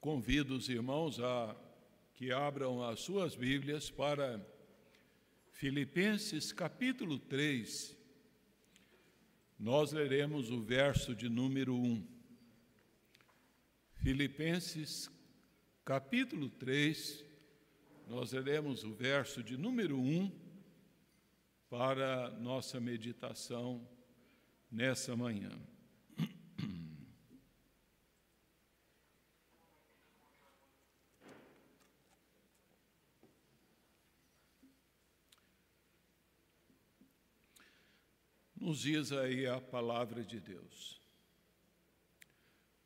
convido os irmãos a que abram as suas Bíblias para Filipenses capítulo 3. Nós leremos o verso de número 1. Filipenses capítulo 3, nós leremos o verso de número 1 para nossa meditação nessa manhã. Nos diz aí a palavra de Deus.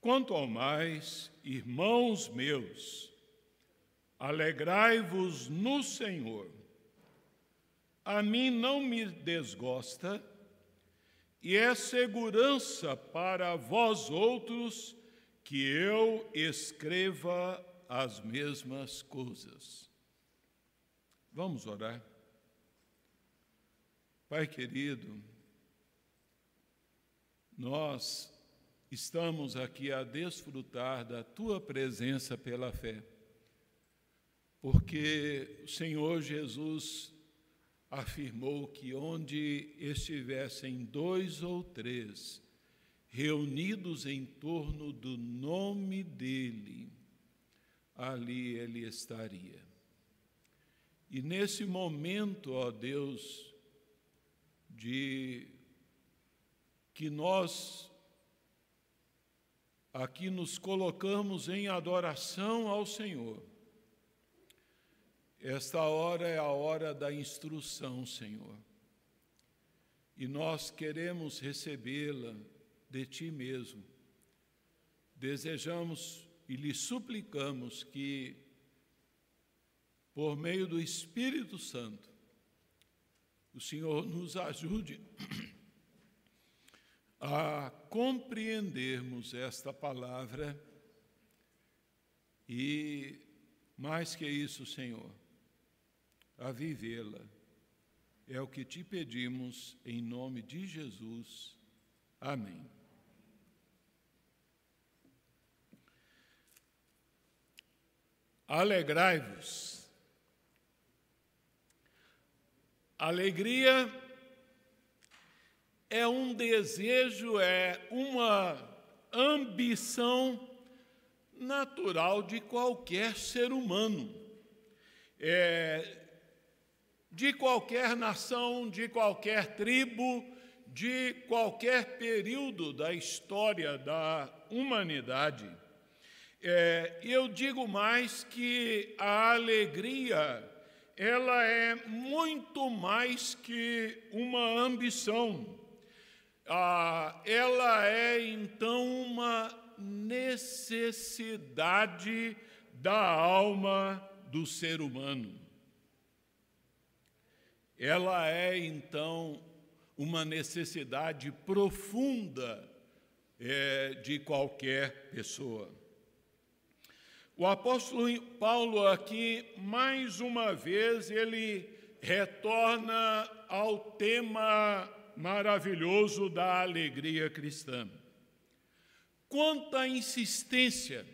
Quanto ao mais, irmãos meus, alegrai-vos no Senhor. A mim não me desgosta, e é segurança para vós outros que eu escreva as mesmas coisas. Vamos orar. Pai querido, nós estamos aqui a desfrutar da tua presença pela fé, porque o Senhor Jesus afirmou que onde estivessem dois ou três reunidos em torno do nome dele, ali ele estaria. E nesse momento, ó Deus, de que nós aqui nos colocamos em adoração ao Senhor. Esta hora é a hora da instrução, Senhor. E nós queremos recebê-la de Ti mesmo. Desejamos e lhe suplicamos que, por meio do Espírito Santo, o Senhor nos ajude a compreendermos esta palavra e, mais que isso, Senhor, a vivê-la. É o que te pedimos em nome de Jesus. Amém. Alegrai-vos. Alegria é um desejo, é uma ambição natural de qualquer ser humano, é, de qualquer nação, de qualquer tribo, de qualquer período da história da humanidade. É, eu digo mais que a alegria ela é muito mais que uma ambição ah, ela é então uma necessidade da alma do ser humano. Ela é então uma necessidade profunda é, de qualquer pessoa. O apóstolo Paulo aqui, mais uma vez, ele retorna ao tema maravilhoso da alegria cristã. Quanta insistência,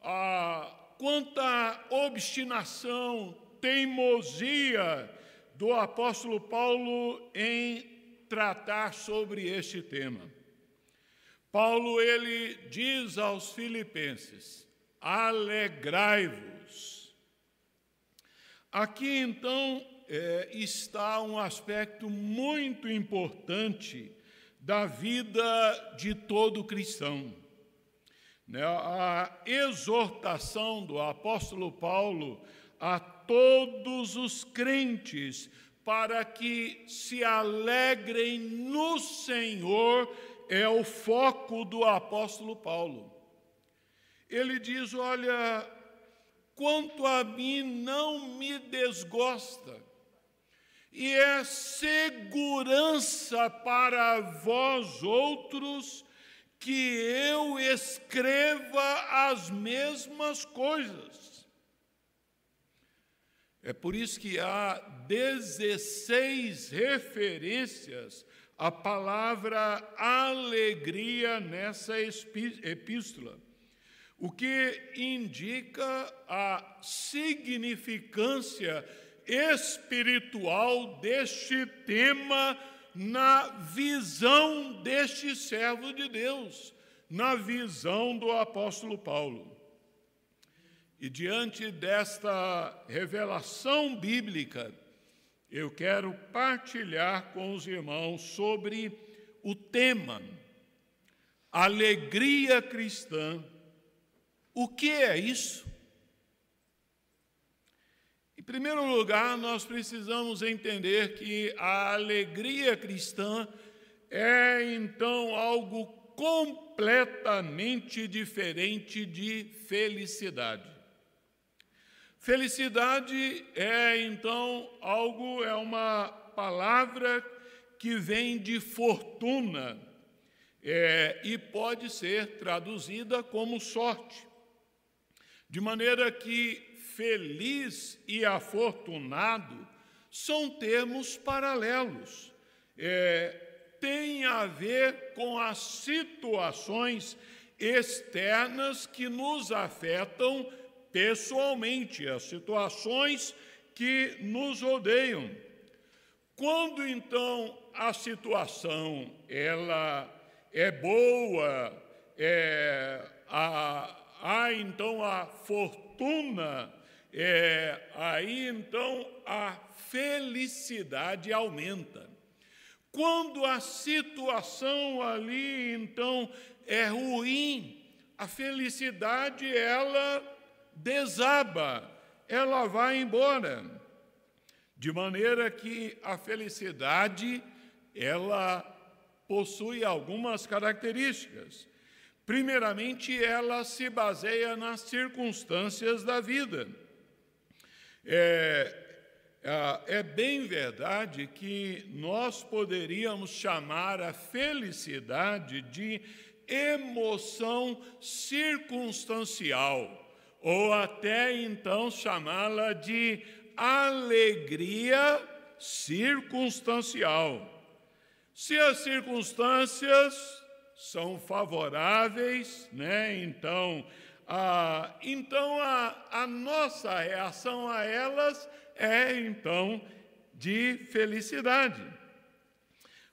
a, quanta obstinação, teimosia do apóstolo Paulo em tratar sobre este tema. Paulo ele diz aos filipenses: alegrai-vos. Aqui então é, está um aspecto muito importante da vida de todo cristão. Né? A exortação do apóstolo Paulo a todos os crentes para que se alegrem no Senhor é o foco do apóstolo Paulo. Ele diz: Olha, quanto a mim não me desgosta e é segurança para vós outros que eu escreva as mesmas coisas. É por isso que há 16 referências à palavra alegria nessa epístola. o que indica a significância espiritual deste tema na visão deste servo de Deus, na visão do apóstolo Paulo. E diante desta revelação bíblica, eu quero partilhar com os irmãos sobre o tema alegria cristã. O que é isso? Primeiro lugar, nós precisamos entender que a alegria cristã é então algo completamente diferente de felicidade. Felicidade é então algo, é uma palavra que vem de fortuna é, e pode ser traduzida como sorte. De maneira que feliz e afortunado são termos paralelos. É, tem a ver com as situações externas que nos afetam pessoalmente, as situações que nos rodeiam. Quando então a situação ela é boa, é, há, há então a fortuna é, aí então a felicidade aumenta. Quando a situação ali então é ruim, a felicidade ela desaba, ela vai embora. De maneira que a felicidade ela possui algumas características. Primeiramente, ela se baseia nas circunstâncias da vida. É, é, bem verdade que nós poderíamos chamar a felicidade de emoção circunstancial, ou até então chamá-la de alegria circunstancial. Se as circunstâncias são favoráveis, né? Então, ah, então a, a nossa reação a elas é então de felicidade.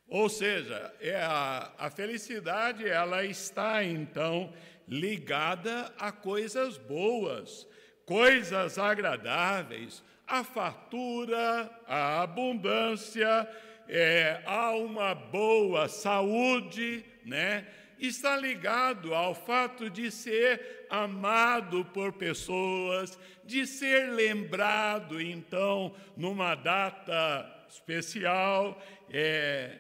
Ou seja, é a, a felicidade ela está então ligada a coisas boas, coisas agradáveis, a fartura, a abundância, é, há uma boa saúde, né? está ligado ao fato de ser amado por pessoas, de ser lembrado, então, numa data especial. É,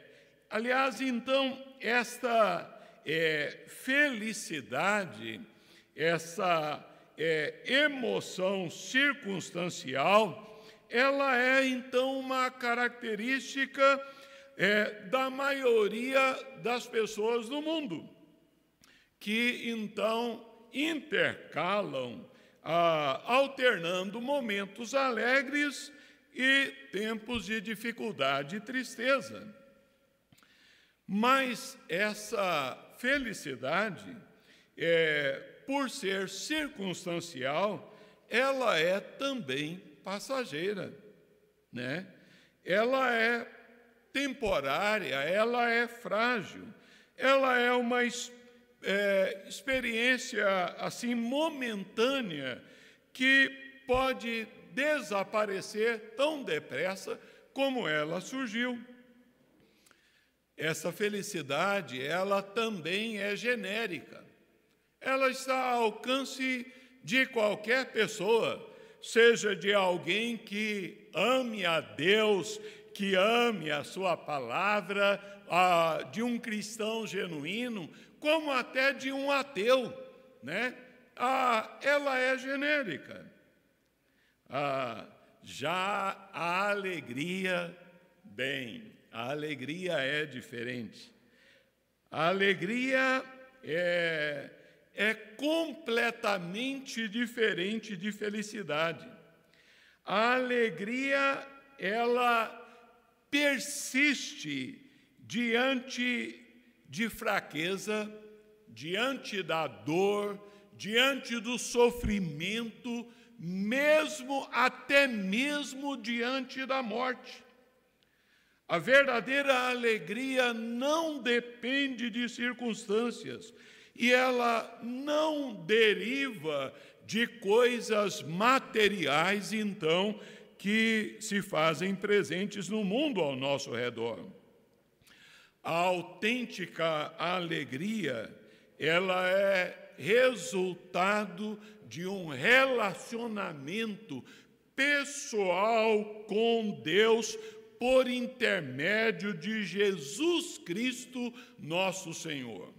aliás, então, esta é, felicidade, essa é, emoção circunstancial, ela é então uma característica é, da maioria das pessoas do mundo, que então intercalam, ah, alternando momentos alegres e tempos de dificuldade e tristeza. Mas essa felicidade, é, por ser circunstancial, ela é também passageira, né? Ela é temporária, ela é frágil, ela é uma é, experiência assim momentânea que pode desaparecer tão depressa como ela surgiu. Essa felicidade, ela também é genérica. Ela está ao alcance de qualquer pessoa seja de alguém que ame a Deus, que ame a Sua palavra, de um cristão genuíno, como até de um ateu, né? ela é genérica. já a alegria, bem, a alegria é diferente. A alegria é é completamente diferente de felicidade. A alegria, ela persiste diante de fraqueza, diante da dor, diante do sofrimento, mesmo até mesmo diante da morte. A verdadeira alegria não depende de circunstâncias e ela não deriva de coisas materiais, então, que se fazem presentes no mundo ao nosso redor. A autêntica alegria, ela é resultado de um relacionamento pessoal com Deus por intermédio de Jesus Cristo, nosso Senhor.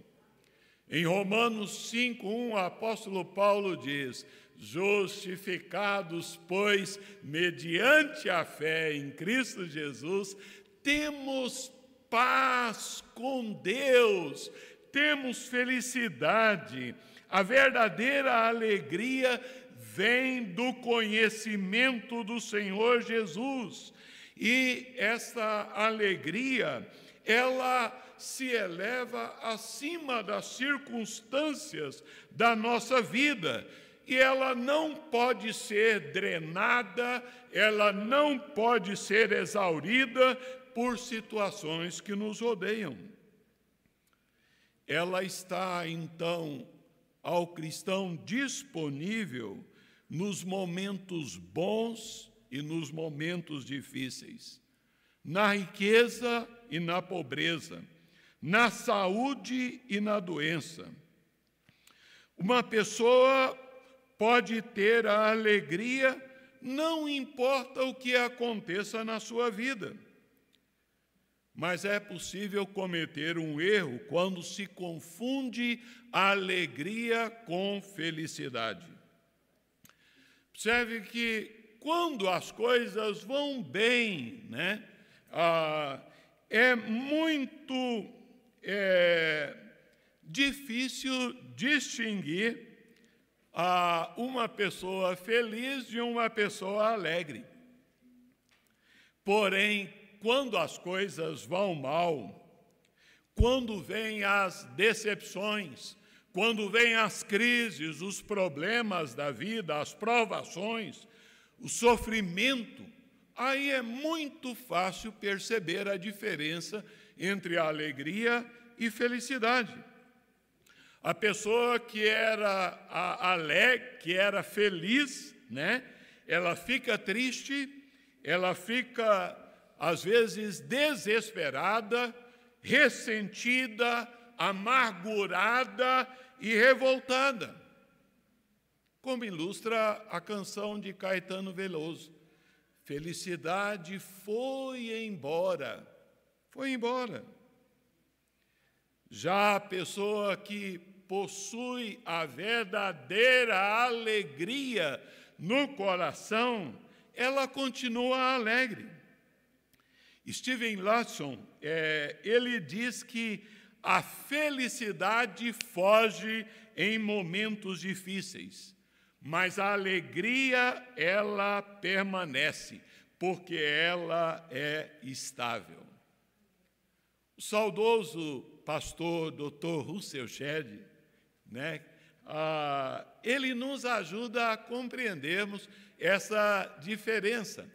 Em Romanos 5:1, o apóstolo Paulo diz: Justificados, pois, mediante a fé em Cristo Jesus, temos paz com Deus, temos felicidade. A verdadeira alegria vem do conhecimento do Senhor Jesus. E essa alegria, ela se eleva acima das circunstâncias da nossa vida e ela não pode ser drenada, ela não pode ser exaurida por situações que nos rodeiam. Ela está, então, ao cristão disponível nos momentos bons e nos momentos difíceis, na riqueza e na pobreza, na saúde e na doença. Uma pessoa pode ter a alegria, não importa o que aconteça na sua vida. Mas é possível cometer um erro quando se confunde alegria com felicidade. Observe que quando as coisas vão bem, né, ah, é muito é, difícil distinguir a uma pessoa feliz de uma pessoa alegre. Porém, quando as coisas vão mal, quando vêm as decepções, quando vêm as crises, os problemas da vida, as provações, o sofrimento, aí é muito fácil perceber a diferença entre a alegria e felicidade. A pessoa que era alegre, que era feliz, né? Ela fica triste, ela fica às vezes desesperada, ressentida, amargurada e revoltada. Como ilustra a canção de Caetano Veloso. Felicidade foi embora. Foi embora. Já a pessoa que possui a verdadeira alegria no coração, ela continua alegre. Steven Lawson, é, ele diz que a felicidade foge em momentos difíceis, mas a alegria ela permanece, porque ela é estável. O saudoso pastor Dr. Russell Shedd, né? Ah, ele nos ajuda a compreendermos essa diferença.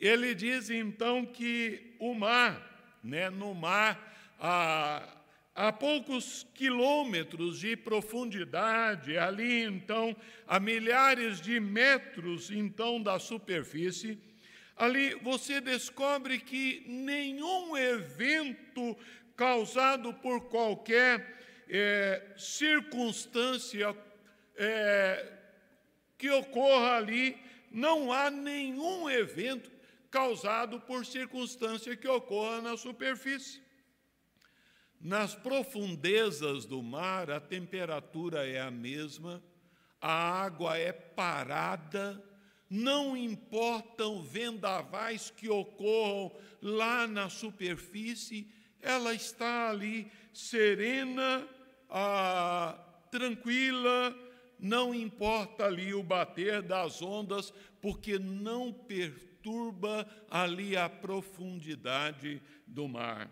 Ele diz então que o mar, né, no mar, a, a poucos quilômetros de profundidade, ali então a milhares de metros então da superfície, ali você descobre que nenhum evento causado por qualquer é, circunstância é, que ocorra ali, não há nenhum evento causado por circunstância que ocorra na superfície. Nas profundezas do mar, a temperatura é a mesma, a água é parada, não importam vendavais que ocorram lá na superfície, ela está ali serena, ah, tranquila, não importa ali o bater das ondas, porque não perturba ali a profundidade do mar.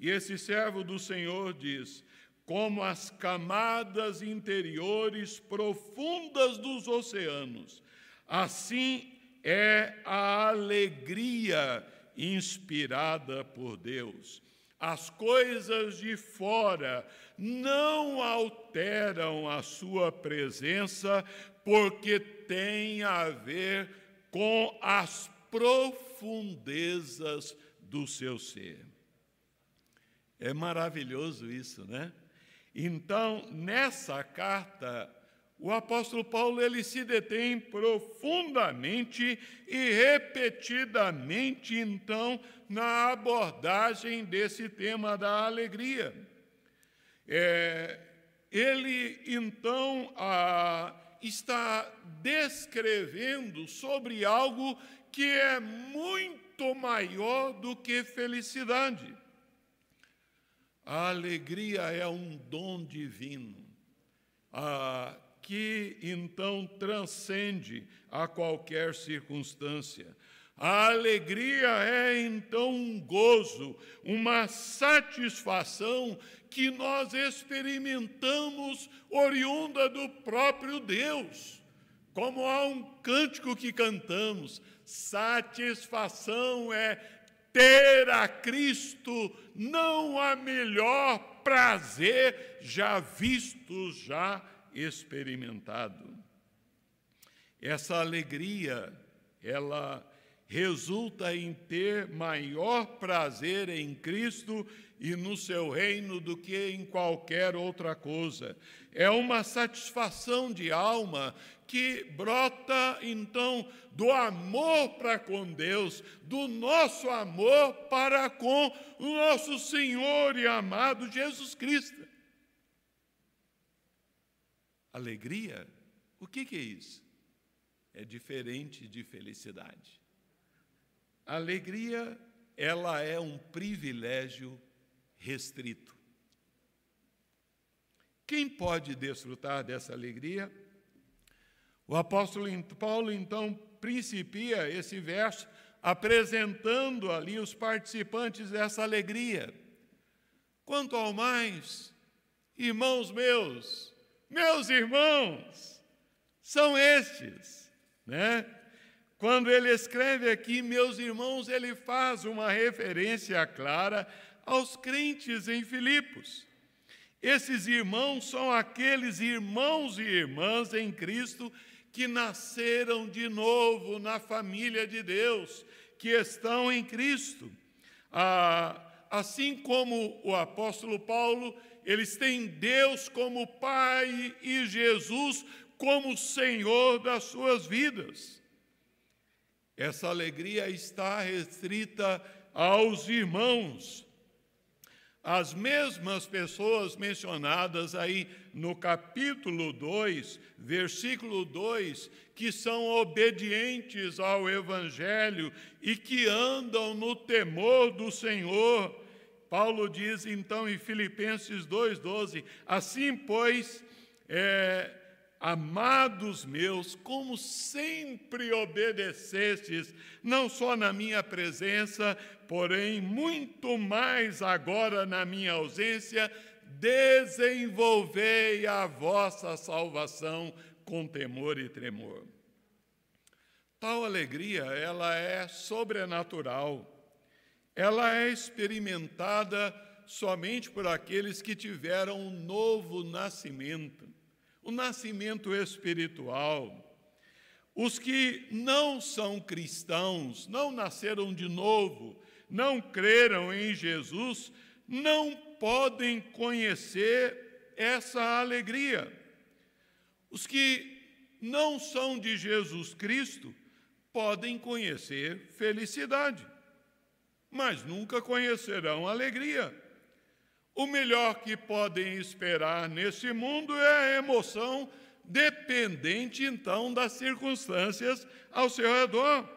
E esse servo do Senhor diz: como as camadas interiores profundas dos oceanos. Assim é a alegria inspirada por Deus. As coisas de fora não alteram a sua presença, porque tem a ver com as profundezas do seu ser. É maravilhoso isso, né? Então, nessa carta, o apóstolo Paulo ele se detém profundamente e repetidamente, então, na abordagem desse tema da alegria. É, ele, então, a, está descrevendo sobre algo que é muito maior do que felicidade. A alegria é um dom divino. Ah, que então transcende a qualquer circunstância. A alegria é então um gozo, uma satisfação que nós experimentamos oriunda do próprio Deus. Como há um cântico que cantamos, satisfação é ter a Cristo, não há melhor prazer já visto, já experimentado. Essa alegria, ela resulta em ter maior prazer em Cristo e no seu reino do que em qualquer outra coisa. É uma satisfação de alma que brota então do amor para com Deus, do nosso amor para com o nosso Senhor e amado Jesus Cristo. Alegria, o que, que é isso? É diferente de felicidade. alegria, ela é um privilégio restrito. Quem pode desfrutar dessa alegria? O apóstolo Paulo, então, principia esse verso apresentando ali os participantes dessa alegria. Quanto ao mais, irmãos meus, meus irmãos, são estes, né? Quando ele escreve aqui, meus irmãos, ele faz uma referência clara aos crentes em Filipos. Esses irmãos são aqueles irmãos e irmãs em Cristo que nasceram de novo na família de Deus, que estão em Cristo. Ah, assim como o apóstolo Paulo eles têm Deus como Pai e Jesus como Senhor das suas vidas. Essa alegria está restrita aos irmãos. As mesmas pessoas mencionadas aí no capítulo 2, versículo 2, que são obedientes ao Evangelho e que andam no temor do Senhor, Paulo diz então em Filipenses 2,12: Assim, pois, é, amados meus, como sempre obedecestes, não só na minha presença, porém muito mais agora na minha ausência, desenvolvei a vossa salvação com temor e tremor. Tal alegria, ela é sobrenatural ela é experimentada somente por aqueles que tiveram um novo nascimento, o um nascimento espiritual. Os que não são cristãos, não nasceram de novo, não creram em Jesus, não podem conhecer essa alegria. Os que não são de Jesus Cristo podem conhecer felicidade mas nunca conhecerão alegria. O melhor que podem esperar nesse mundo é a emoção dependente então das circunstâncias ao seu redor.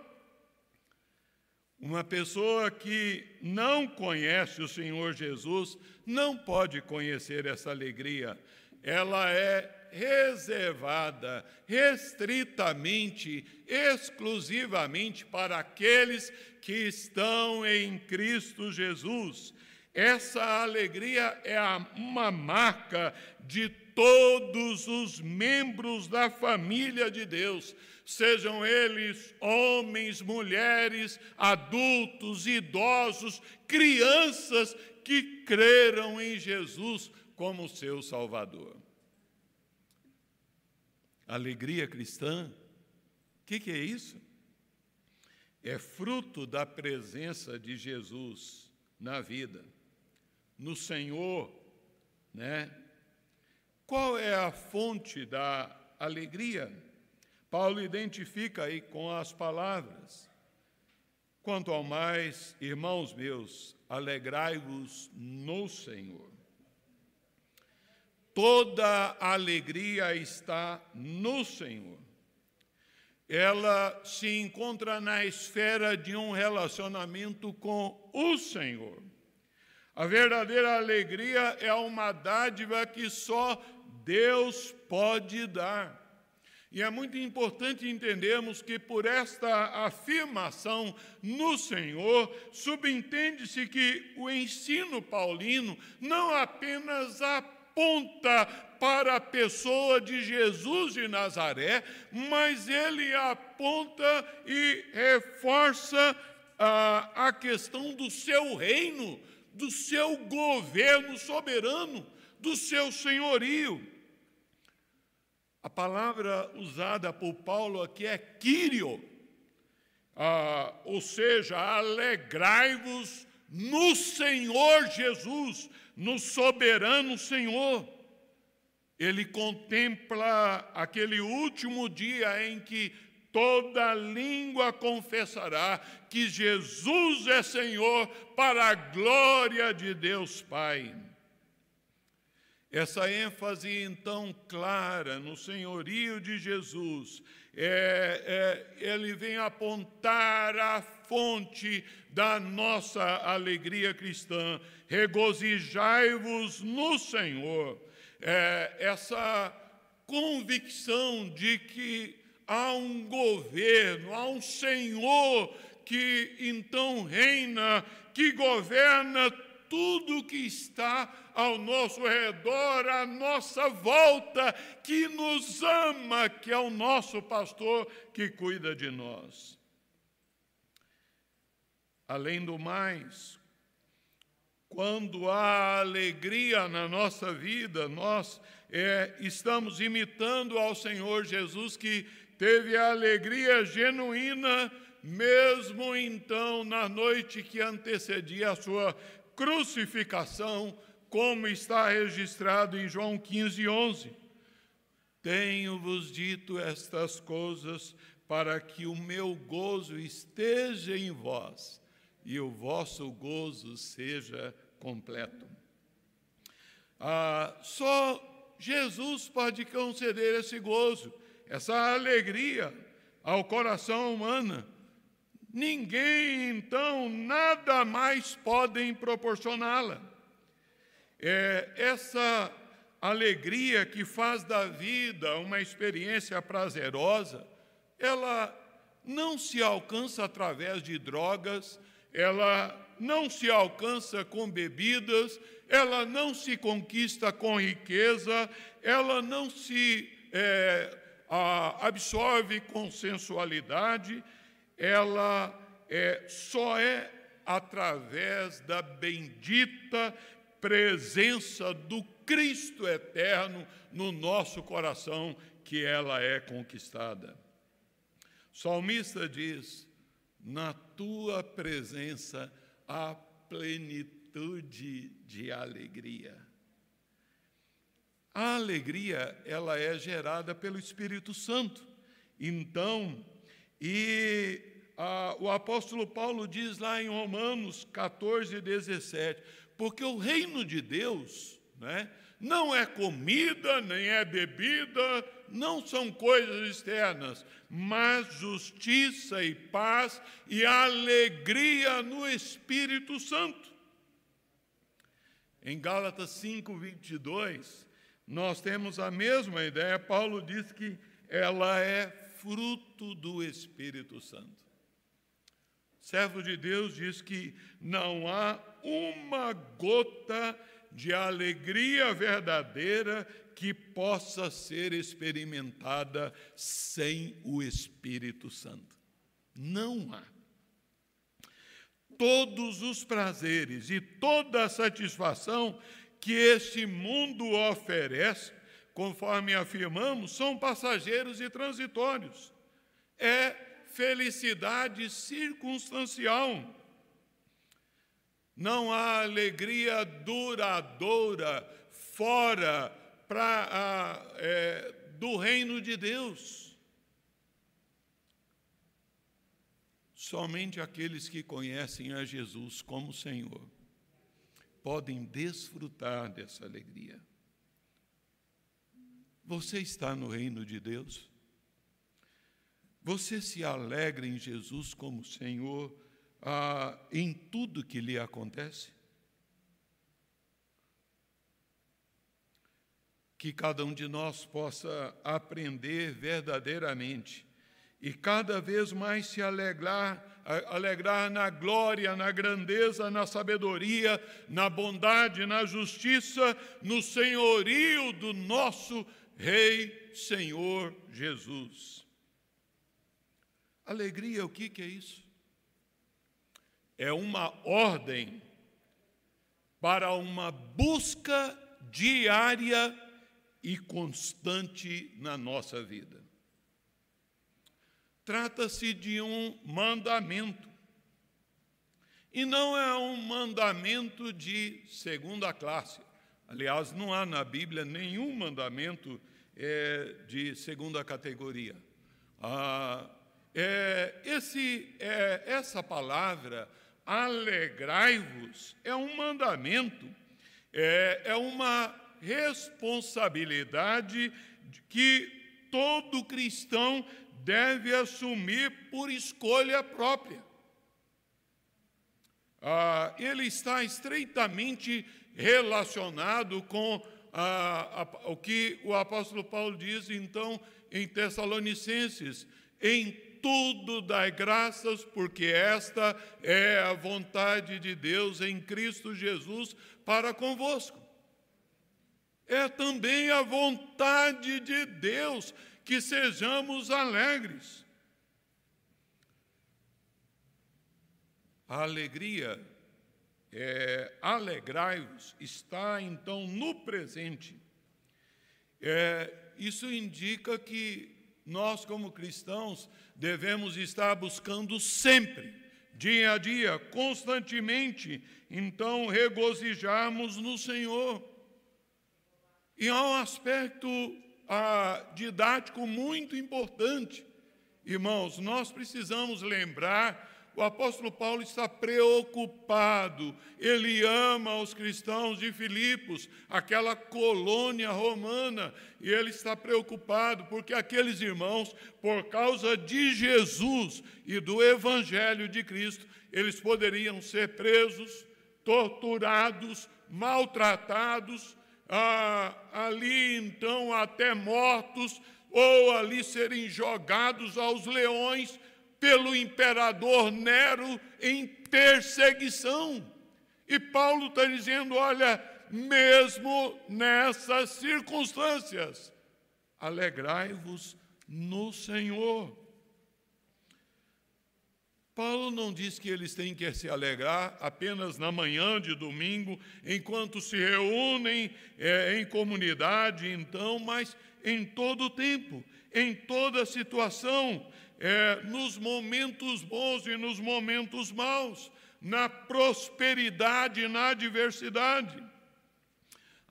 Uma pessoa que não conhece o Senhor Jesus não pode conhecer essa alegria. Ela é reservada, restritamente, exclusivamente para aqueles que estão em Cristo Jesus. essa alegria é uma marca de todos os membros da família de Deus, sejam eles homens, mulheres, adultos, idosos, crianças que creram em Jesus como seu Salvador. Alegria cristã, o que, que é isso? É fruto da presença de Jesus na vida no Senhor, né? Qual é a fonte da alegria? Paulo identifica aí com as palavras: Quanto ao mais, irmãos meus, alegrai-vos no Senhor. Toda alegria está no Senhor. Ela se encontra na esfera de um relacionamento com o Senhor. A verdadeira alegria é uma dádiva que só Deus pode dar. E é muito importante entendermos que por esta afirmação no Senhor, subentende-se que o ensino paulino não apenas aponta para a pessoa de Jesus de Nazaré, mas ele aponta e reforça a, a questão do seu reino do seu governo soberano, do seu senhorio. A palavra usada por Paulo aqui é Quírio, ah, ou seja, alegrai-vos no Senhor Jesus, no soberano Senhor. Ele contempla aquele último dia em que toda língua confessará que Jesus é Senhor para a glória de Deus Pai. Essa ênfase então clara no senhorio de Jesus, é, é, ele vem apontar a fonte da nossa alegria cristã. Regozijai-vos no Senhor. É, essa convicção de que há um governo, há um Senhor que então reina, que governa tudo que está ao nosso redor, à nossa volta, que nos ama, que é o nosso pastor que cuida de nós. Além do mais, quando há alegria na nossa vida, nós é, estamos imitando ao Senhor Jesus que teve a alegria genuína, mesmo então na noite que antecedia a sua crucificação, como está registrado em João 15, 11. Tenho-vos dito estas coisas para que o meu gozo esteja em vós e o vosso gozo seja completo. Ah, só Jesus pode conceder esse gozo essa alegria ao coração humano. Ninguém, então, nada mais podem proporcioná-la. É essa alegria que faz da vida uma experiência prazerosa, ela não se alcança através de drogas, ela não se alcança com bebidas, ela não se conquista com riqueza, ela não se é, absorve consensualidade, ela é, só é através da bendita presença do Cristo eterno no nosso coração que ela é conquistada. O salmista diz: Na tua presença há plenitude de alegria. A alegria, ela é gerada pelo Espírito Santo. Então, e a, o apóstolo Paulo diz lá em Romanos 14, 17, porque o reino de Deus né, não é comida, nem é bebida, não são coisas externas, mas justiça e paz e alegria no Espírito Santo. Em Gálatas 5, 22, nós temos a mesma ideia. Paulo diz que ela é fruto do Espírito Santo. servo de Deus diz que não há uma gota de alegria verdadeira que possa ser experimentada sem o Espírito Santo. Não há. Todos os prazeres e toda a satisfação que este mundo oferece, conforme afirmamos, são passageiros e transitórios. É felicidade circunstancial. Não há alegria duradoura fora pra, é, do reino de Deus. Somente aqueles que conhecem a Jesus como Senhor podem desfrutar dessa alegria. Você está no reino de Deus? Você se alegra em Jesus como Senhor ah, em tudo que lhe acontece? Que cada um de nós possa aprender verdadeiramente e cada vez mais se alegrar, alegrar na glória, na grandeza, na sabedoria, na bondade, na justiça, no senhorio do nosso Rei Senhor Jesus. Alegria, o que, que é isso? É uma ordem para uma busca diária e constante na nossa vida. Trata-se de um mandamento. E não é um mandamento de segunda classe. Aliás, não há na Bíblia nenhum mandamento é, de segunda categoria. Ah, é, esse, é, essa palavra, alegrai-vos, é um mandamento, é, é uma responsabilidade que todo cristão deve assumir por escolha própria. Ah, ele está estreitamente relacionado com ah, a, o que o apóstolo Paulo diz, então, em Tessalonicenses: em tudo dai graças, porque esta é a vontade de Deus em Cristo Jesus para convosco. É também a vontade de Deus que sejamos alegres. A alegria, é, alegrai-vos, está então no presente. É, isso indica que nós, como cristãos, devemos estar buscando sempre, dia a dia, constantemente, então regozijarmos no Senhor. E há um aspecto ah, didático muito importante. Irmãos, nós precisamos lembrar o apóstolo Paulo está preocupado, ele ama os cristãos de Filipos, aquela colônia romana, e ele está preocupado porque aqueles irmãos, por causa de Jesus e do Evangelho de Cristo, eles poderiam ser presos, torturados, maltratados, ah, ali então até mortos, ou ali serem jogados aos leões pelo imperador Nero em perseguição. E Paulo está dizendo: olha, mesmo nessas circunstâncias, alegrai-vos no Senhor. Paulo não diz que eles têm que se alegrar apenas na manhã de domingo, enquanto se reúnem é, em comunidade, então, mas em todo o tempo, em toda situação, é, nos momentos bons e nos momentos maus, na prosperidade e na adversidade.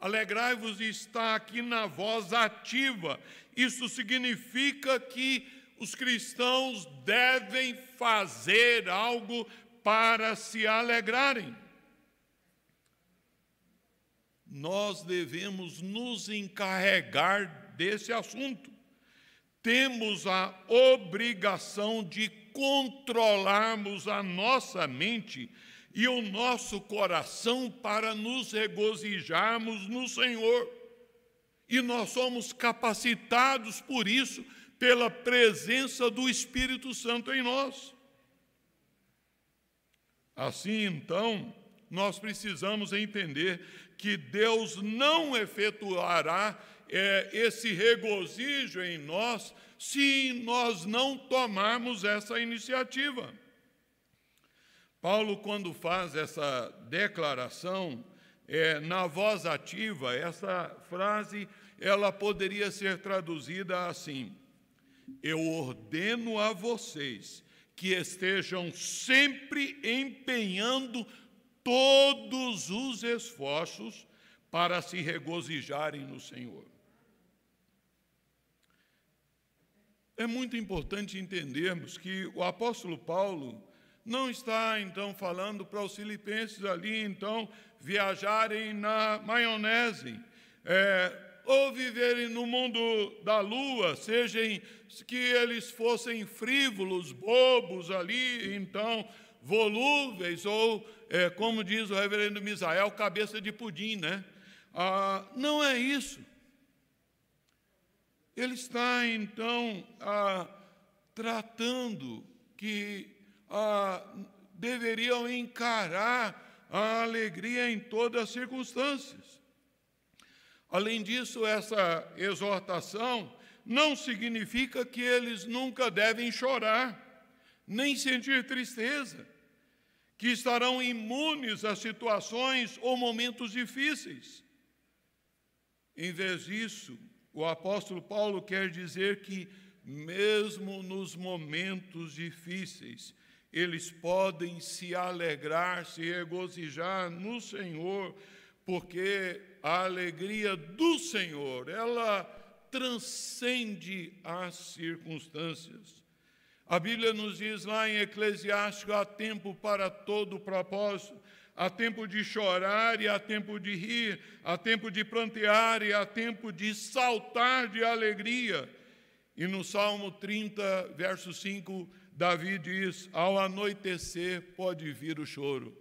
Alegrai-vos está aqui na voz ativa. Isso significa que os cristãos devem fazer algo para se alegrarem. Nós devemos nos encarregar desse assunto. Temos a obrigação de controlarmos a nossa mente e o nosso coração para nos regozijarmos no Senhor. E nós somos capacitados por isso pela presença do Espírito Santo em nós. Assim, então, nós precisamos entender que Deus não efetuará é, esse regozijo em nós se nós não tomarmos essa iniciativa. Paulo, quando faz essa declaração, é, na voz ativa, essa frase ela poderia ser traduzida assim: Eu ordeno a vocês que estejam sempre empenhando todos os esforços para se regozijarem no Senhor. É muito importante entendermos que o apóstolo Paulo não está então falando para os filipenses ali então viajarem na maionese, é, ou viverem no mundo da lua, sejam que eles fossem frívolos, bobos ali, então volúveis, ou é, como diz o reverendo Misael, cabeça de pudim, né? Ah, não é isso. Ele está, então, ah, tratando que ah, deveriam encarar a alegria em todas as circunstâncias. Além disso, essa exortação não significa que eles nunca devem chorar, nem sentir tristeza, que estarão imunes a situações ou momentos difíceis. Em vez disso, o apóstolo Paulo quer dizer que, mesmo nos momentos difíceis, eles podem se alegrar, se regozijar no Senhor, porque a alegria do Senhor, ela transcende as circunstâncias. A Bíblia nos diz lá em Eclesiástico: há tempo para todo propósito, há tempo de chorar e há tempo de rir, há tempo de plantear e há tempo de saltar de alegria. E no Salmo 30, verso 5, Davi diz: Ao anoitecer pode vir o choro,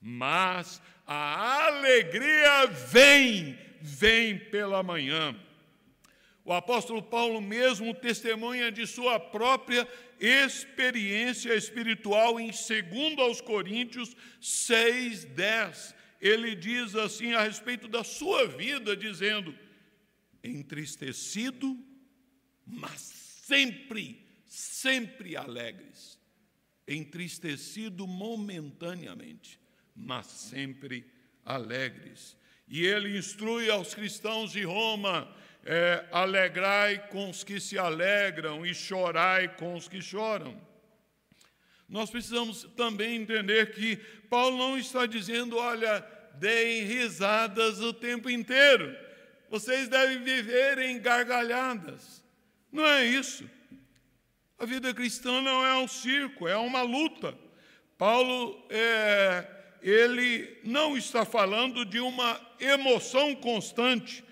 mas a alegria vem, vem pela manhã. O apóstolo Paulo mesmo testemunha de sua própria experiência espiritual em 2 aos Coríntios 6:10. Ele diz assim a respeito da sua vida, dizendo: entristecido, mas sempre, sempre alegres. Entristecido momentaneamente, mas sempre alegres. E ele instrui aos cristãos de Roma é, alegrai com os que se alegram e chorai com os que choram. Nós precisamos também entender que Paulo não está dizendo, olha, deem risadas o tempo inteiro, vocês devem viver em gargalhadas. Não é isso. A vida cristã não é um circo, é uma luta. Paulo, é, ele não está falando de uma emoção constante,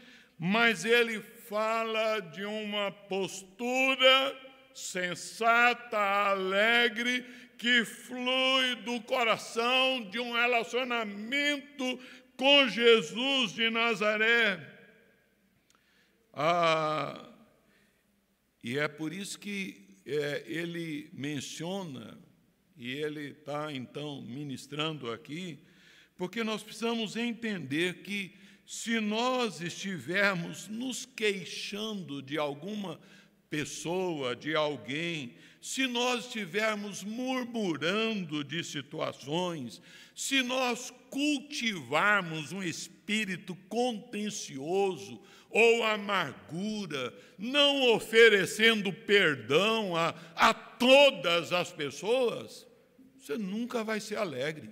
mas ele fala de uma postura sensata, alegre, que flui do coração de um relacionamento com Jesus de Nazaré. Ah, e é por isso que é, ele menciona, e ele está então ministrando aqui, porque nós precisamos entender que se nós estivermos nos queixando de alguma pessoa, de alguém, se nós estivermos murmurando de situações, se nós cultivarmos um espírito contencioso ou amargura, não oferecendo perdão a, a todas as pessoas, você nunca vai ser alegre.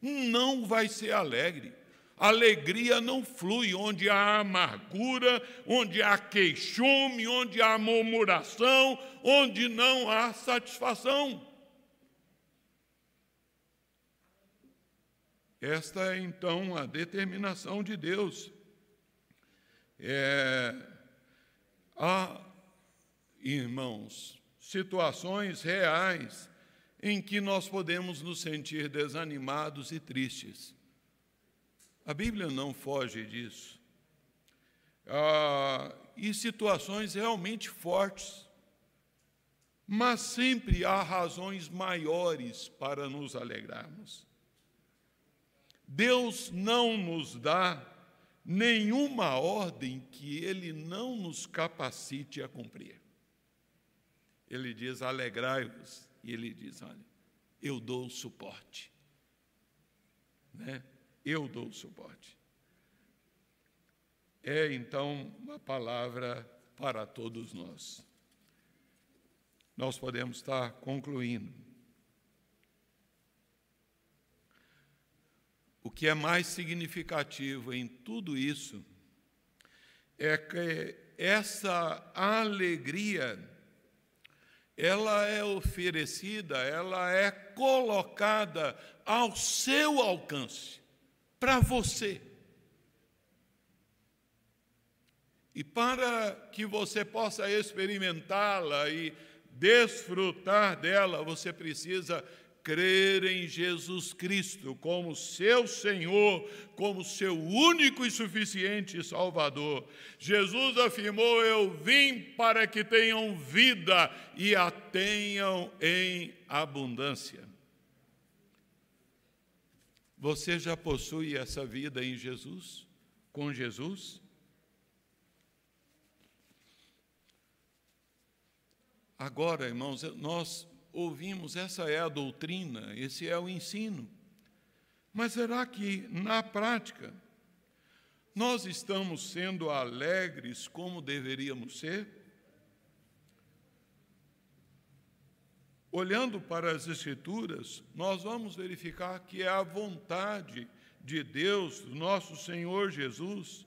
Não vai ser alegre. Alegria não flui onde há amargura, onde há queixume, onde há murmuração, onde não há satisfação. Esta é então a determinação de Deus. É, há, irmãos, situações reais em que nós podemos nos sentir desanimados e tristes. A Bíblia não foge disso. Ah, e situações realmente fortes. Mas sempre há razões maiores para nos alegrarmos. Deus não nos dá nenhuma ordem que Ele não nos capacite a cumprir. Ele diz: alegrai-vos, e Ele diz: olha, eu dou o suporte. Né? Eu dou o suporte. É então uma palavra para todos nós. Nós podemos estar concluindo. O que é mais significativo em tudo isso é que essa alegria ela é oferecida, ela é colocada ao seu alcance, para você. E para que você possa experimentá-la e desfrutar dela, você precisa crer em Jesus Cristo como seu Senhor, como seu único e suficiente Salvador. Jesus afirmou: Eu vim para que tenham vida e a tenham em abundância. Você já possui essa vida em Jesus? Com Jesus? Agora, irmãos, nós ouvimos, essa é a doutrina, esse é o ensino. Mas será que, na prática, nós estamos sendo alegres como deveríamos ser? Olhando para as Escrituras, nós vamos verificar que é a vontade de Deus, do nosso Senhor Jesus,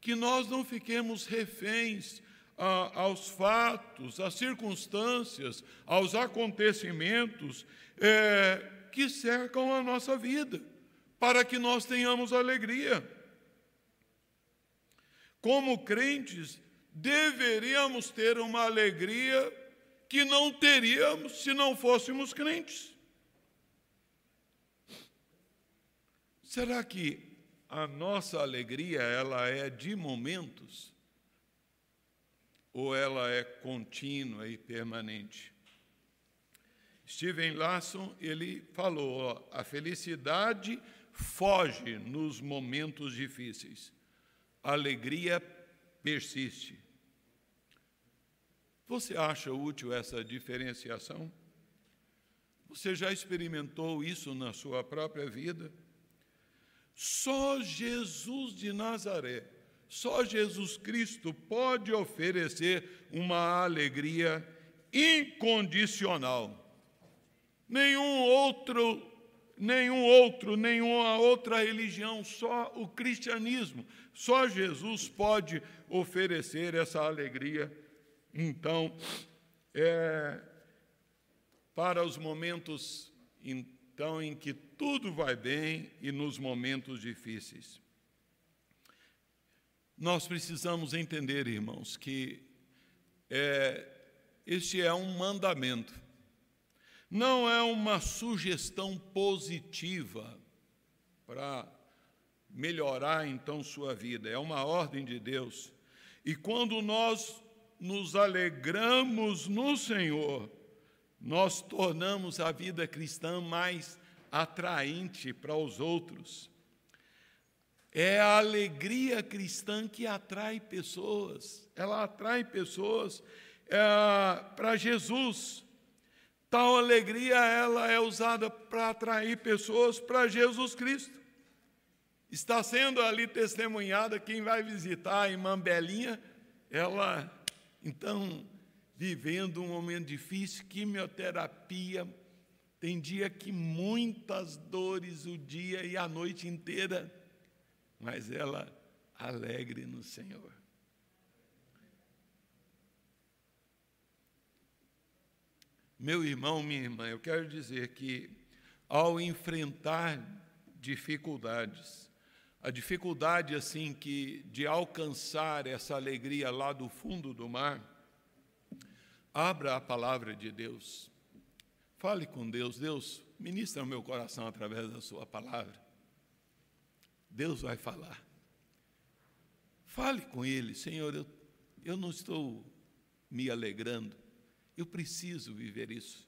que nós não fiquemos reféns aos fatos, às circunstâncias, aos acontecimentos é, que cercam a nossa vida, para que nós tenhamos alegria. Como crentes, deveríamos ter uma alegria que não teríamos se não fôssemos crentes. Será que a nossa alegria ela é de momentos? ou ela é contínua e permanente? Steven Larson, ele falou, ó, a felicidade foge nos momentos difíceis. A alegria persiste. Você acha útil essa diferenciação? Você já experimentou isso na sua própria vida? Só Jesus de Nazaré só Jesus Cristo pode oferecer uma alegria incondicional. Nenhum outro, nenhum outro, nenhuma outra religião, só o cristianismo, só Jesus pode oferecer essa alegria. Então, é, para os momentos então em que tudo vai bem e nos momentos difíceis. Nós precisamos entender, irmãos, que é, este é um mandamento, não é uma sugestão positiva para melhorar então sua vida, é uma ordem de Deus. E quando nós nos alegramos no Senhor, nós tornamos a vida cristã mais atraente para os outros. É a alegria cristã que atrai pessoas, ela atrai pessoas é, para Jesus. Tal alegria ela é usada para atrair pessoas para Jesus Cristo. Está sendo ali testemunhada quem vai visitar a irmã Belinha, ela então vivendo um momento difícil, quimioterapia, tem dia que muitas dores o dia e a noite inteira mas ela alegre no Senhor. Meu irmão, minha irmã, eu quero dizer que ao enfrentar dificuldades, a dificuldade assim que de alcançar essa alegria lá do fundo do mar, abra a palavra de Deus. Fale com Deus, Deus, ministra o meu coração através da sua palavra. Deus vai falar. Fale com Ele, Senhor, eu, eu não estou me alegrando, Eu preciso viver isso.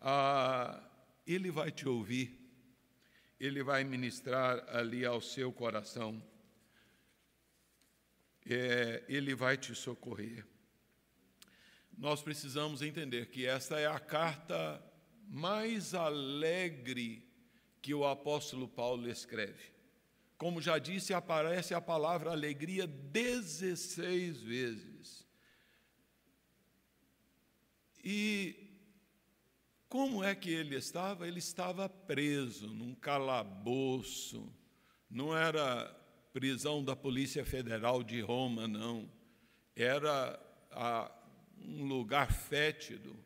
Ah, ele vai te ouvir, ele vai ministrar ali ao seu coração, é, ele vai te socorrer. Nós precisamos entender que esta é a carta mais alegre que o apóstolo Paulo escreve. Como já disse, aparece a palavra alegria 16 vezes. E como é que ele estava? Ele estava preso num calabouço, não era prisão da Polícia Federal de Roma, não. Era a, um lugar fétido.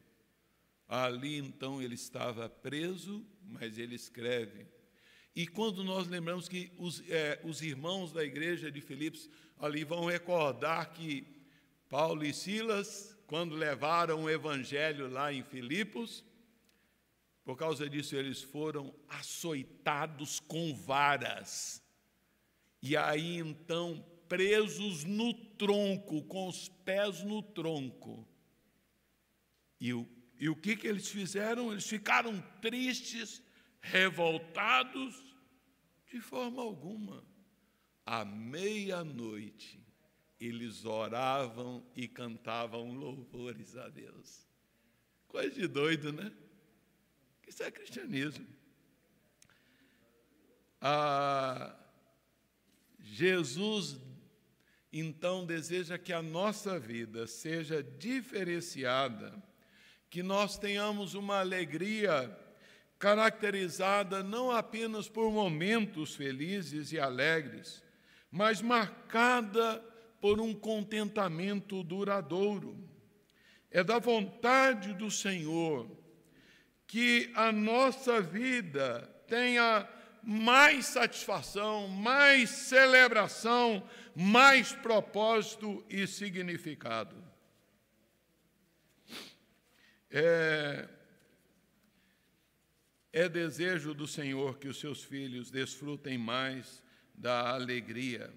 Ali então ele estava preso, mas ele escreve. E quando nós lembramos que os, é, os irmãos da igreja de Filipos ali vão recordar que Paulo e Silas quando levaram o evangelho lá em Filipos, por causa disso eles foram açoitados com varas. E aí então presos no tronco, com os pés no tronco. E o, e o que, que eles fizeram? Eles ficaram tristes, revoltados, de forma alguma. À meia-noite, eles oravam e cantavam louvores a Deus. Coisa de doido, né? Isso é cristianismo. Ah, Jesus, então, deseja que a nossa vida seja diferenciada, que nós tenhamos uma alegria caracterizada não apenas por momentos felizes e alegres, mas marcada por um contentamento duradouro. É da vontade do Senhor que a nossa vida tenha mais satisfação, mais celebração, mais propósito e significado. É, é desejo do Senhor que os seus filhos desfrutem mais da alegria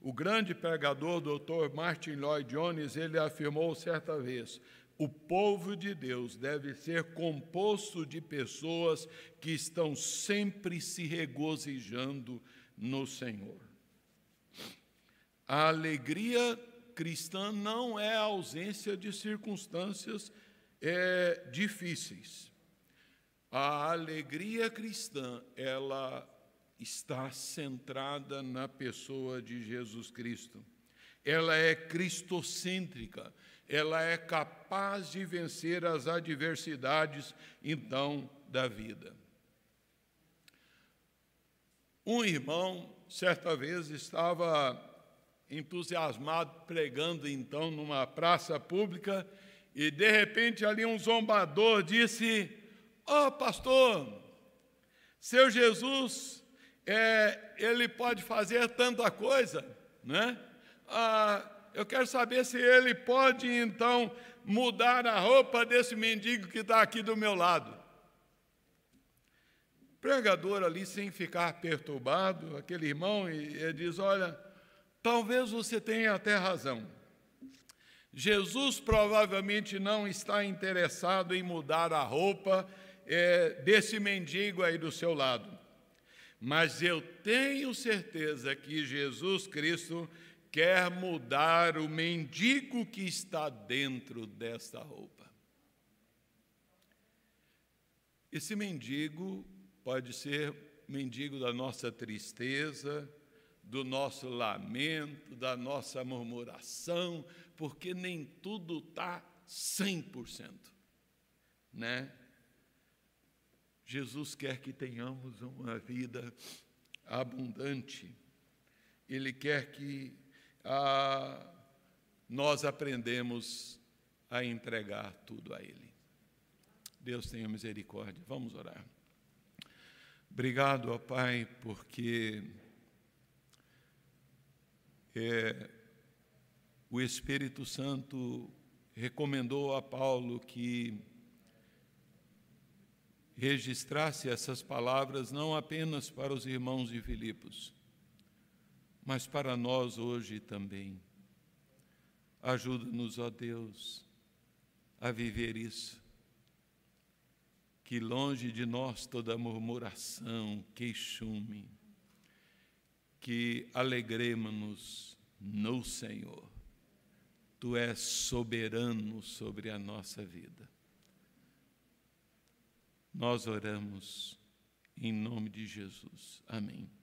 o grande pregador, doutor Martin Lloyd Jones, ele afirmou certa vez: o povo de Deus deve ser composto de pessoas que estão sempre se regozijando no Senhor. A alegria cristã não é a ausência de circunstâncias é, difíceis. A alegria cristã, ela está centrada na pessoa de Jesus Cristo. Ela é cristocêntrica, ela é capaz de vencer as adversidades, então, da vida. Um irmão, certa vez, estava entusiasmado pregando, então, numa praça pública, e de repente ali um zombador disse: Ó oh, pastor, seu Jesus é, ele pode fazer tanta coisa, né? Ah, eu quero saber se ele pode então mudar a roupa desse mendigo que está aqui do meu lado. O pregador ali, sem ficar perturbado, aquele irmão, e, e diz: Olha, talvez você tenha até razão. Jesus provavelmente não está interessado em mudar a roupa é, desse mendigo aí do seu lado. Mas eu tenho certeza que Jesus Cristo quer mudar o mendigo que está dentro desta roupa. Esse mendigo pode ser mendigo da nossa tristeza, do nosso lamento, da nossa murmuração, porque nem tudo está 100%, né? Jesus quer que tenhamos uma vida abundante. Ele quer que ah, nós aprendemos a entregar tudo a Ele. Deus tenha misericórdia. Vamos orar. Obrigado, ó Pai, porque é, o Espírito Santo recomendou a Paulo que registrasse essas palavras não apenas para os irmãos de Filipos, mas para nós hoje também. Ajuda-nos, ó Deus, a viver isso. Que longe de nós toda murmuração, queixume, que alegremos-nos no Senhor. Tu és soberano sobre a nossa vida. Nós oramos em nome de Jesus. Amém.